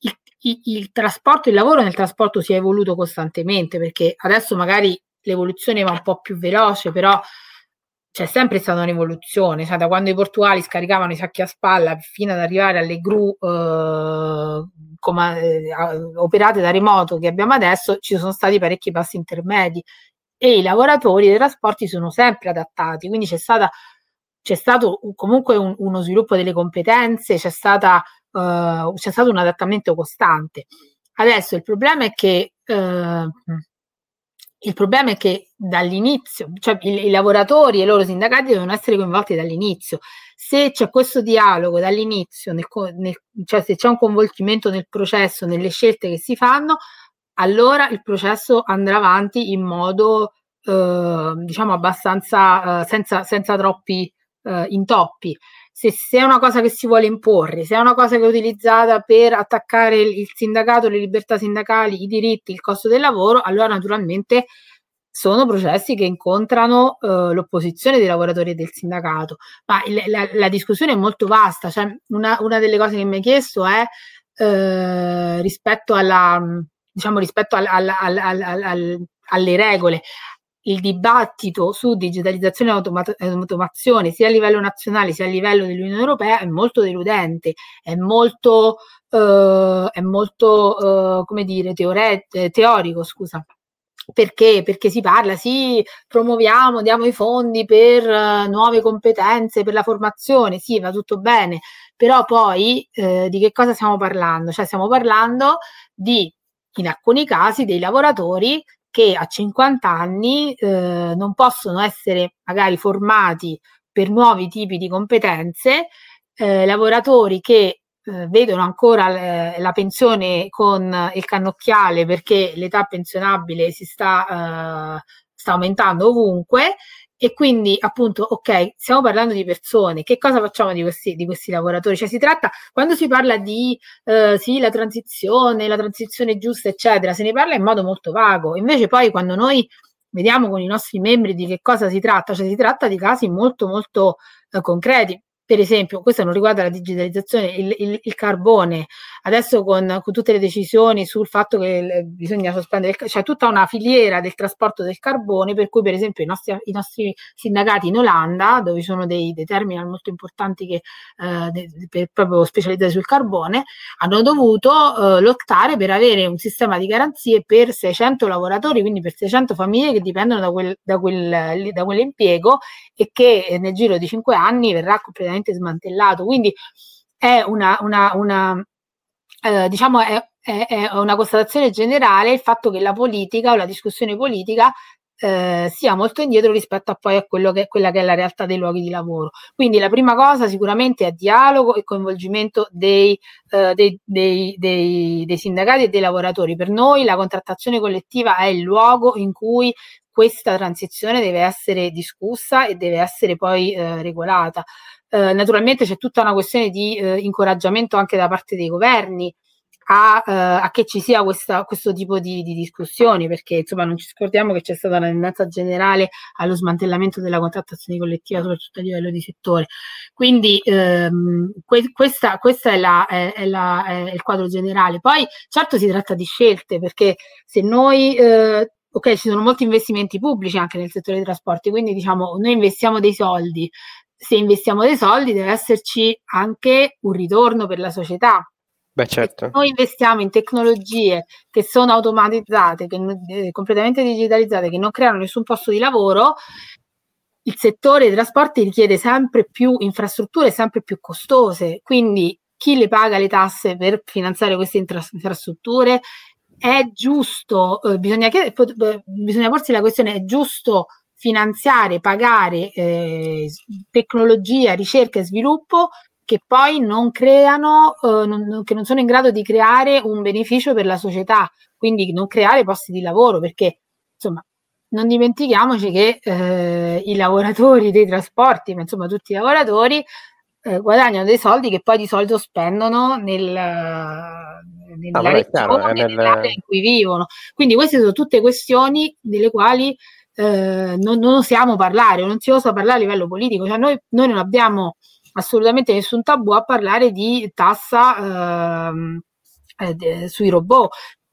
[SPEAKER 3] il, il trasporto, il lavoro nel trasporto si è evoluto costantemente perché adesso magari l'evoluzione va un po' più veloce, però c'è sempre stata un'evoluzione, cioè da quando i portuali scaricavano i sacchi a spalla fino ad arrivare alle gru eh, come, eh, operate da remoto che abbiamo adesso, ci sono stati parecchi passi intermedi e i lavoratori dei trasporti sono sempre adattati, quindi c'è, stata, c'è stato comunque un, uno sviluppo delle competenze, c'è stata uh, c'è stato un adattamento costante. Adesso il problema è che uh, il problema è che dall'inizio, cioè i, i, lavoratori e i loro sindacati devono essere coinvolti dall'inizio. Se c'è questo dialogo dall'inizio, nel, nel, cioè se c'è un coinvolgimento nel processo, nelle scelte che si fanno, allora il processo andrà avanti in modo, eh, diciamo, abbastanza eh, senza, senza troppi eh, intoppi se, se, è una cosa che si vuole imporre, se è una cosa che è utilizzata per attaccare il, sindacato, le libertà sindacali, i diritti, il costo del lavoro, allora naturalmente sono processi che incontrano uh, l'opposizione dei lavoratori e del sindacato. Ma il, la, la, discussione è molto vasta, cioè una, una, delle cose che mi hai chiesto è uh, rispetto alla diciamo rispetto al, al, al, alle regole. Il dibattito su digitalizzazione e automat- automazione sia a livello nazionale sia a livello dell'Unione Europea è molto deludente, è molto, eh, è molto eh, come dire, teore- teorico, scusa. Perché? Perché si parla, sì, promuoviamo, diamo i fondi per uh, nuove competenze, per la formazione, sì, va tutto bene, però poi eh, di che cosa stiamo parlando? Cioè stiamo parlando di, in alcuni casi, dei lavoratori che a 50 anni eh, non possono essere magari formati per nuovi tipi di competenze, eh, lavoratori che eh, vedono ancora le, la pensione con il cannocchiale perché l'età pensionabile si sta, eh, sta aumentando ovunque e quindi appunto ok stiamo parlando di persone che cosa facciamo di questi, di questi lavoratori? Cioè si tratta quando si parla di eh, sì la transizione la transizione giusta eccetera se ne parla in modo molto vago. Invece poi quando noi vediamo con i nostri membri di che cosa si tratta cioè si tratta di casi molto molto eh, concreti per esempio, questo non riguarda la digitalizzazione, il, il, il carbone, adesso con, con, tutte le decisioni sul fatto che bisogna sospendere, c'è cioè tutta una filiera del trasporto del carbone, per cui per esempio i nostri, i nostri sindacati in Olanda, dove ci sono dei, dei terminal molto importanti che eh, per, proprio specializzati sul carbone, hanno dovuto eh, lottare per avere un sistema di garanzie per 600 lavoratori, quindi per 600 famiglie che dipendono da, quel, da, quel, da quell'impiego e che nel giro di 5 anni verrà completamente completamente smantellato. Quindi è una, una, una eh, diciamo è, è, è, una constatazione generale il fatto che la politica o la discussione politica eh, sia molto indietro rispetto a poi a quello che, quella che è la realtà dei luoghi di lavoro. Quindi la prima cosa sicuramente è dialogo e coinvolgimento dei, eh, dei, dei, dei, sindacati e dei lavoratori. Per noi la contrattazione collettiva è il luogo in cui questa transizione deve essere discussa e deve essere poi eh, regolata. Eh, naturalmente c'è tutta una questione di eh, incoraggiamento anche da parte dei governi a, eh, a che ci sia questa, questo tipo di, di, discussioni, perché insomma non ci scordiamo che c'è stata una tendenza generale allo smantellamento della contrattazione collettiva, soprattutto a livello di settore. Quindi ehm, que- questa, questa è, la, è, è, è, il quadro generale. Poi certo si tratta di scelte, perché se noi eh, ok, ci sono molti investimenti pubblici anche nel settore dei trasporti, quindi diciamo noi investiamo dei soldi, se investiamo dei soldi deve esserci anche un ritorno per la società.
[SPEAKER 4] Beh, certo.
[SPEAKER 3] Se noi investiamo in tecnologie che sono automatizzate, che, eh, completamente digitalizzate, che non creano nessun posto di lavoro, il settore dei trasporti richiede sempre più infrastrutture sempre più costose. Quindi chi le paga le tasse per finanziare queste infra- infrastrutture? È giusto, eh, bisogna, chiedere, bisogna porsi la questione, è giusto finanziare, pagare eh, tecnologia, ricerca e sviluppo che poi non creano, eh, non, che non sono in grado di creare un beneficio per la società, quindi non creare posti di lavoro, perché insomma non dimentichiamoci che eh, i lavoratori dei trasporti, ma insomma tutti i lavoratori, eh, guadagnano dei soldi che poi di solito spendono nel, nella ah, vabbè, regione, nel... in cui vivono. Quindi queste sono tutte questioni delle quali eh, non, non, osiamo parlare, non si osa parlare a livello politico, cioè noi, noi non abbiamo assolutamente nessun tabù a parlare di tassa ehm, eh, sui robot,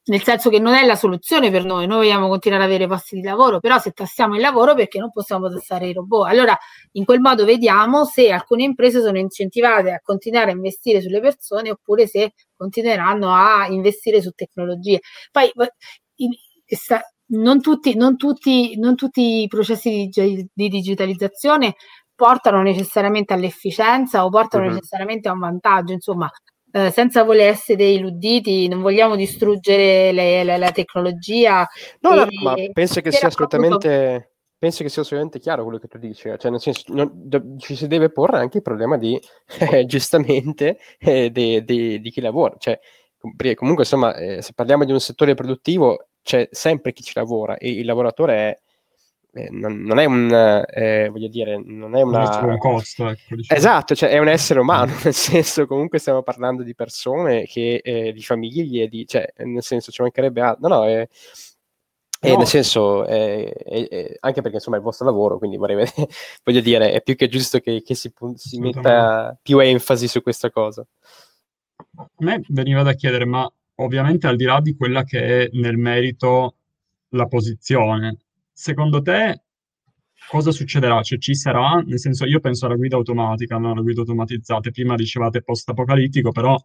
[SPEAKER 3] nel senso che non è la soluzione per noi, noi vogliamo continuare ad avere posti di lavoro, però se tassiamo il lavoro perché non possiamo tassare i robot? Allora in quel modo vediamo se alcune imprese sono incentivate a continuare a investire sulle persone oppure se continueranno a investire su tecnologie. Poi in, sta, non tutti, non tutti, non tutti i processi di, di, digitalizzazione portano necessariamente all'efficienza o portano uh-huh. necessariamente a un vantaggio, insomma, eh, senza voler essere illuditi, non vogliamo distruggere le, le, la tecnologia.
[SPEAKER 4] No, no, ma penso che sia assolutamente... Penso che sia assolutamente chiaro quello che tu dici, eh. cioè nel senso non, ci si deve porre anche il problema di, eh, giustamente, eh, di, di, di chi lavora, cioè comunque insomma eh, se parliamo di un settore produttivo c'è sempre chi ci lavora e il lavoratore è, eh, non, non, è un, eh, voglio dire, non è una...
[SPEAKER 2] Un costo, ecco,
[SPEAKER 4] diciamo. Esatto, cioè è un essere umano, nel senso comunque stiamo parlando di persone, che, eh, di famiglie, di, cioè, nel senso ci mancherebbe altro, no, no, è, no. nel senso, anche perché insomma è il vostro lavoro, quindi vorrei voglio dire, è più che giusto che, che si, si metta più enfasi su questa cosa.
[SPEAKER 2] A me veniva da chiedere, ma ovviamente al di là di quella che è nel merito la posizione, secondo te cosa succederà? Cioè ci sarà, nel senso io penso alla guida automatica, non alle guide automatizzate, prima dicevate post-apocalittico, però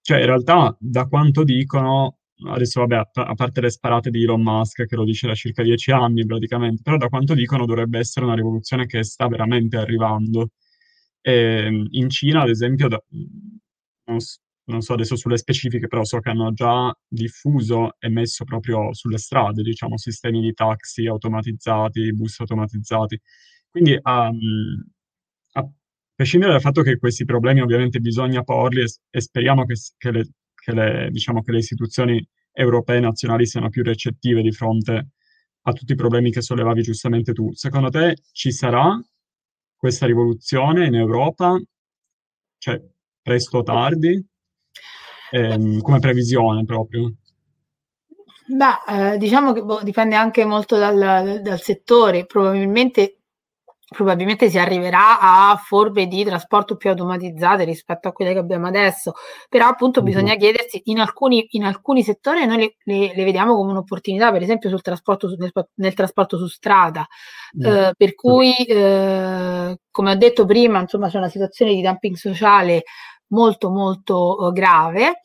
[SPEAKER 2] cioè in realtà da quanto dicono, adesso vabbè, a parte le sparate di Elon Musk che lo dice da circa dieci anni praticamente, però da quanto dicono dovrebbe essere una rivoluzione che sta veramente arrivando. E ehm, in Cina, ad esempio, da, non, so adesso sulle specifiche, però so che hanno già diffuso e messo proprio sulle strade, diciamo, sistemi di taxi automatizzati, bus automatizzati. Quindi, um, a prescindere dal fatto che questi problemi ovviamente bisogna porli e, e speriamo che, che, le, che, le, diciamo, che le istituzioni europee e nazionali siano più recettive di fronte a tutti i problemi che sollevavi giustamente tu. Secondo te ci sarà questa rivoluzione in Europa? Cioè, presto o tardi? Ehm, come previsione proprio?
[SPEAKER 3] Beh, eh, diciamo che boh, dipende anche molto dal, dal settore, probabilmente probabilmente si arriverà a forme di trasporto più automatizzate rispetto a quelle che abbiamo adesso, però appunto mm-hmm. bisogna chiedersi in alcuni, in alcuni settori noi le, le, le, vediamo come un'opportunità, per esempio sul trasporto, nel, nel trasporto su strada, mm. eh, per cui eh, come ho detto prima insomma c'è una situazione di dumping sociale molto molto eh, grave.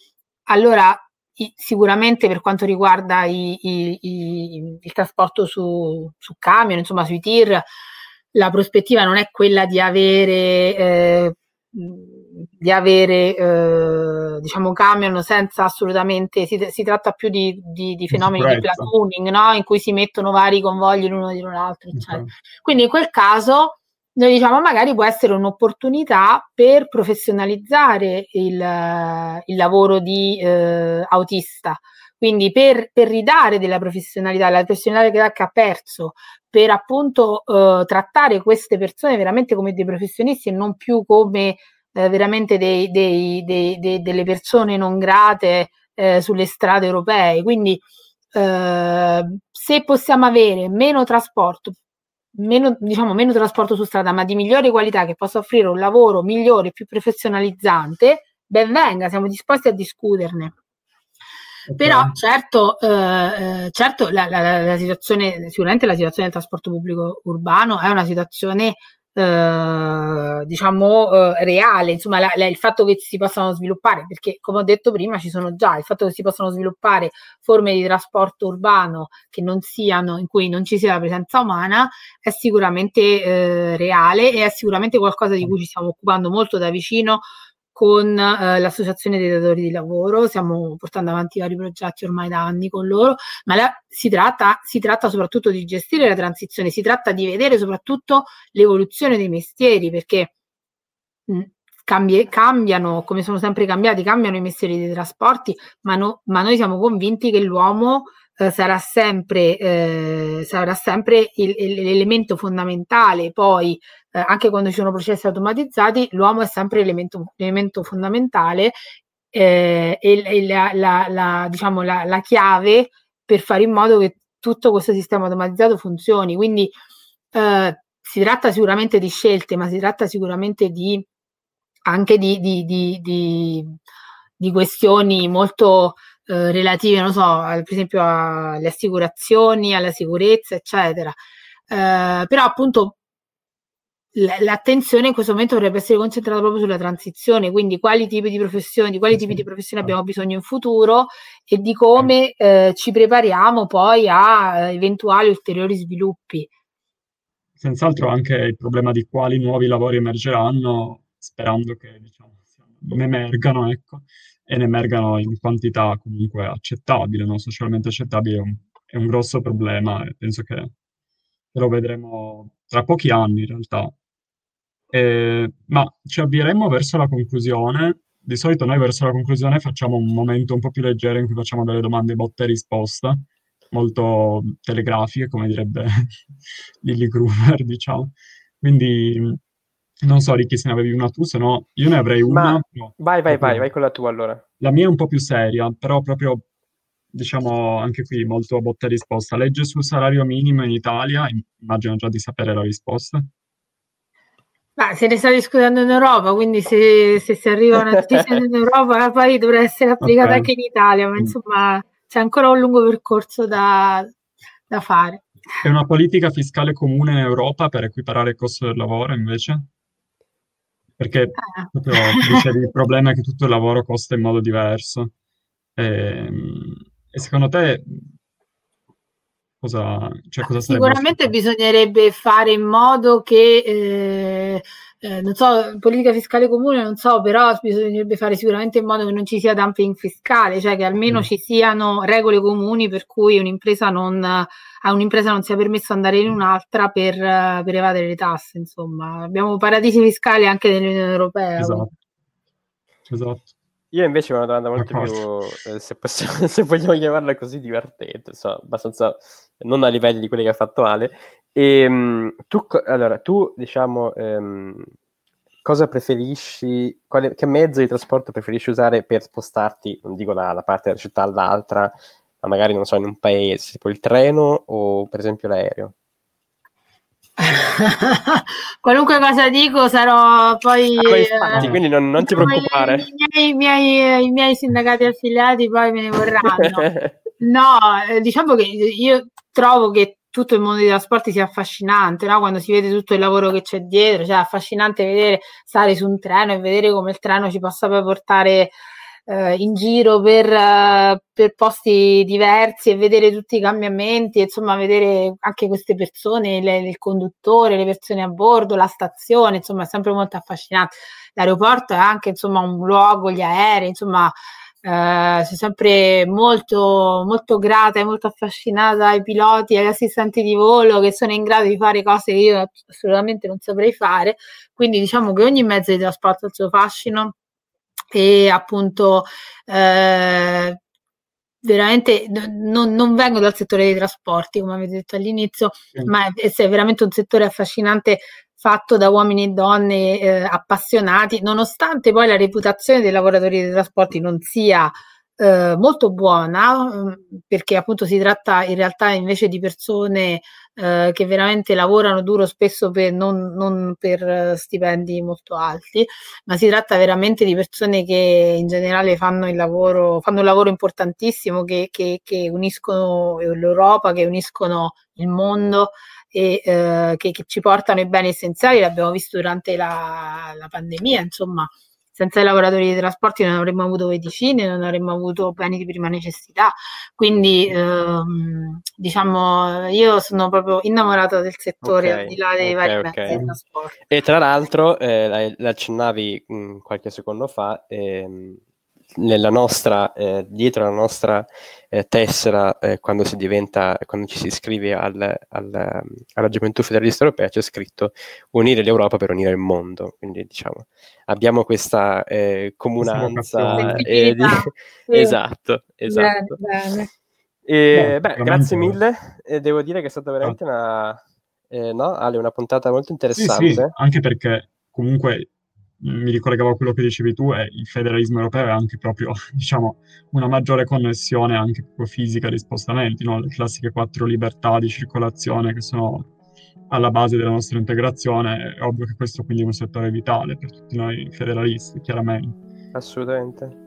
[SPEAKER 3] Allora, i, sicuramente per quanto riguarda i, i, il trasporto su, su camion, insomma sui tir, la prospettiva non è quella di avere, eh, di avere eh, diciamo camion senza assolutamente, si, si tratta più di, di, di fenomeni di platooning, no? in cui si mettono vari convogli l'uno dietro l'altro, eccetera. Quindi in quel caso noi diciamo magari può essere un'opportunità per professionalizzare il, il lavoro di eh, autista, quindi per, per, ridare della professionalità, la professionalità che ha perso, per appunto eh, trattare queste persone veramente come dei professionisti e non più come eh, veramente dei, dei, dei, delle persone non grate eh, sulle strade europee. Quindi eh, se possiamo avere meno trasporto, meno, diciamo, meno trasporto su strada, ma di migliore qualità che possa offrire un lavoro migliore, più professionalizzante, ben venga, siamo disposti a discuterne. Okay. Però certo, eh, eh certo la, la, la, situazione, sicuramente la situazione del trasporto pubblico urbano è una situazione eh, diciamo eh, reale, insomma la, la, il fatto che si possano sviluppare, perché come ho detto prima ci sono già, il fatto che si possano sviluppare forme di trasporto urbano che non siano, in cui non ci sia la presenza umana, è sicuramente eh, reale e è sicuramente qualcosa di cui ci stiamo occupando molto da vicino con eh, l'associazione dei datori di lavoro, stiamo portando avanti vari progetti ormai da anni con loro, ma la, si, tratta, si, tratta, soprattutto di gestire la transizione, si tratta di vedere soprattutto l'evoluzione dei mestieri, perché mh, cambie, cambiano, come sono sempre cambiati, cambiano i mestieri dei trasporti, ma, no, ma noi siamo convinti che l'uomo eh, sarà sempre, eh, sarà sempre il, il, l'elemento fondamentale poi eh, anche quando ci sono processi automatizzati, l'uomo è sempre l'elemento, l'elemento fondamentale eh, e, e la, la, la, diciamo, la, chiave per fare in modo che tutto questo sistema automatizzato funzioni. Quindi eh, si tratta sicuramente di scelte, ma si tratta sicuramente di, anche di, di, di, di questioni molto eh, relative, non so, per esempio alle assicurazioni, alla sicurezza, eccetera. Eh, però appunto l'attenzione in questo momento dovrebbe essere concentrata proprio sulla transizione, quindi quali tipi di professioni, di quali tipi di professioni abbiamo bisogno in futuro e di come eh, ci prepariamo poi a eventuali ulteriori sviluppi.
[SPEAKER 2] Senz'altro anche il problema di quali nuovi lavori emergeranno, sperando che diciamo, emergano, ecco, e ne emergano in quantità comunque accettabile, non socialmente accettabile, è un, è un grosso problema e penso che lo vedremo tra pochi anni in realtà. Eh, ma ci avvieremmo verso la conclusione. Di solito noi verso la conclusione facciamo un momento un po' più leggero in cui facciamo delle domande botta e risposta, molto telegrafiche, come direbbe Lily Groover, diciamo. Quindi non so di chi se ne avevi una tu, se no io ne avrei una. Ma...
[SPEAKER 4] No, vai, vai, vai, vai con la tua allora.
[SPEAKER 2] La mia è un po' più seria, però proprio, diciamo, anche qui molto botta e risposta. Legge sul salario minimo in Italia, immagino già di sapere la risposta.
[SPEAKER 3] Ma se ne sta discutendo in Europa, quindi se, se si arriva a una decisione in Europa, poi dovrà essere applicata okay. anche in Italia, ma insomma c'è ancora un lungo percorso da, da fare.
[SPEAKER 2] è una politica fiscale comune in Europa per equiparare il costo del lavoro, invece? Perché
[SPEAKER 3] Ah.
[SPEAKER 2] proprio dicevi, il problema è che tutto il lavoro costa in modo diverso. E, e secondo te cosa, cioè, cosa
[SPEAKER 3] Sicuramente bisognerebbe fare in modo che, eh, eh, non so, politica fiscale comune, non so, però bisognerebbe fare sicuramente in modo che non ci sia dumping fiscale, cioè che almeno
[SPEAKER 2] Mm.
[SPEAKER 3] ci siano regole comuni per cui un'impresa non, a un'impresa non sia permesso andare in un'altra per, per evadere le tasse, insomma. Abbiamo paradisi fiscali anche nell'Unione Europea.
[SPEAKER 2] Esatto. Esatto.
[SPEAKER 4] Io invece ho una domanda molto più, eh, se, possiamo- se vogliamo chiamarla così, divertente, insomma, abbastanza non a livelli di quelli che ha fatto Ale. Ehm, tu, allora, tu diciamo, ehm, cosa preferisci, quale- che mezzo di trasporto preferisci usare per spostarti, non dico da una parte della città all'altra, ma magari, non so, in un paese, tipo il treno o per esempio l'aereo?
[SPEAKER 3] Qualunque cosa dico sarò poi...
[SPEAKER 4] Ah, infatti,
[SPEAKER 3] eh,
[SPEAKER 4] quindi non, non ti preoccupare.
[SPEAKER 3] I miei, i miei- i miei sindacati affiliati poi me ne vorranno. No, eh, diciamo che io trovo che tutto il mondo dei trasporti sia affascinante, no? Quando si vede tutto il lavoro che c'è dietro, cioè è affascinante vedere stare su un treno e vedere come il treno ci possa poi portare eh, in giro per, eh, per posti diversi e vedere tutti i cambiamenti, insomma, vedere anche queste persone, le- il conduttore, le persone a bordo, la stazione, insomma, è sempre molto affascinante. L'aeroporto è anche, insomma, un luogo, gli aerei, insomma, eh, sono sempre molto, molto grata e molto affascinata ai piloti e agli assistenti di volo che sono in grado di fare cose che io assolutamente non saprei fare. Quindi diciamo che ogni mezzo di trasporto ha il suo fascino e appunto eh, veramente non, non vengo dal settore dei trasporti, come avete detto all'inizio,
[SPEAKER 2] Sì.
[SPEAKER 3] ma è, è veramente un settore affascinante fatto da uomini e donne eh, appassionati, nonostante poi la reputazione dei lavoratori dei trasporti non sia eh, molto buona, mm, perché appunto si tratta in realtà invece di persone eh, che veramente lavorano duro spesso per, non, non per eh, stipendi molto alti, ma si tratta veramente di persone che in generale fanno il lavoro, fanno un lavoro importantissimo che, che, che uniscono l'Europa, che uniscono il mondo e eh, che, che ci portano i beni essenziali, l'abbiamo visto durante la, la pandemia, insomma, senza i lavoratori dei trasporti non avremmo avuto medicine, non avremmo avuto beni di prima necessità. Quindi, ehm, diciamo, io sono proprio innamorata del settore
[SPEAKER 4] Ok,
[SPEAKER 3] al di là dei
[SPEAKER 4] ok,
[SPEAKER 3] vari
[SPEAKER 4] ok.
[SPEAKER 3] mezzi di trasporto.
[SPEAKER 4] E tra l'altro, eh, la- l'accennavi mh, qualche secondo fa, ehm, nella nostra, eh, dietro la nostra eh, tessera, eh, quando si diventa, quando ci si iscrive al- al- alla Gioventù Federalista Europea, c'è scritto unire l'Europa per unire il mondo. Quindi, diciamo, abbiamo questa eh, comunanza. di-
[SPEAKER 3] sì.
[SPEAKER 4] Esatto, esatto.
[SPEAKER 3] Bene, bene.
[SPEAKER 4] E,
[SPEAKER 2] Beh,
[SPEAKER 4] grazie mille. E devo dire che è stata veramente una, eh, no, Ale, una puntata molto
[SPEAKER 2] Sì,
[SPEAKER 4] interessante.
[SPEAKER 2] sì, anche perché comunque mi ricollegavo a quello che dicevi tu, e il federalismo europeo è anche proprio, diciamo, una maggiore connessione anche proprio fisica di spostamenti, no? Le classiche quattro libertà di circolazione che sono alla base della nostra integrazione. È ovvio che questo quindi è un settore vitale per tutti noi federalisti, chiaramente.
[SPEAKER 4] Assolutamente.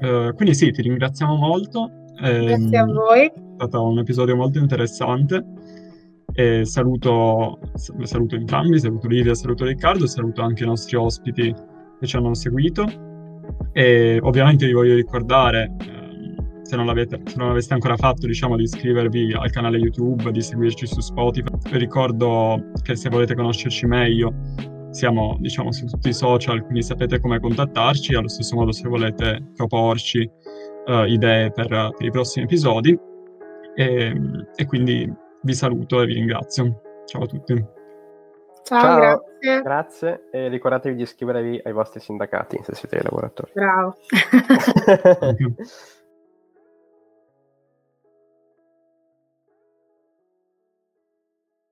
[SPEAKER 2] Eh, quindi sì, ti ringraziamo molto.
[SPEAKER 3] Grazie a voi.
[SPEAKER 2] È stato un episodio molto interessante. E saluto, saluto entrambi, saluto Livia, saluto Riccardo, saluto anche i nostri ospiti che ci hanno seguito. E ovviamente vi voglio ricordare, ehm, se non se non l'aveste ancora fatto, diciamo di iscrivervi al canale YouTube, di seguirci su Spotify. Vi ricordo che se volete conoscerci meglio, siamo diciamo su tutti i social, quindi sapete come contattarci. Allo stesso modo, se volete proporci eh, idee per, per i prossimi episodi. E, e quindi vi saluto e vi ringrazio. Ciao a tutti.
[SPEAKER 3] Ciao,
[SPEAKER 4] Ciao.
[SPEAKER 3] grazie.
[SPEAKER 4] Grazie e ricordatevi di iscrivervi ai vostri sindacati se siete lavoratori.
[SPEAKER 3] Bravo.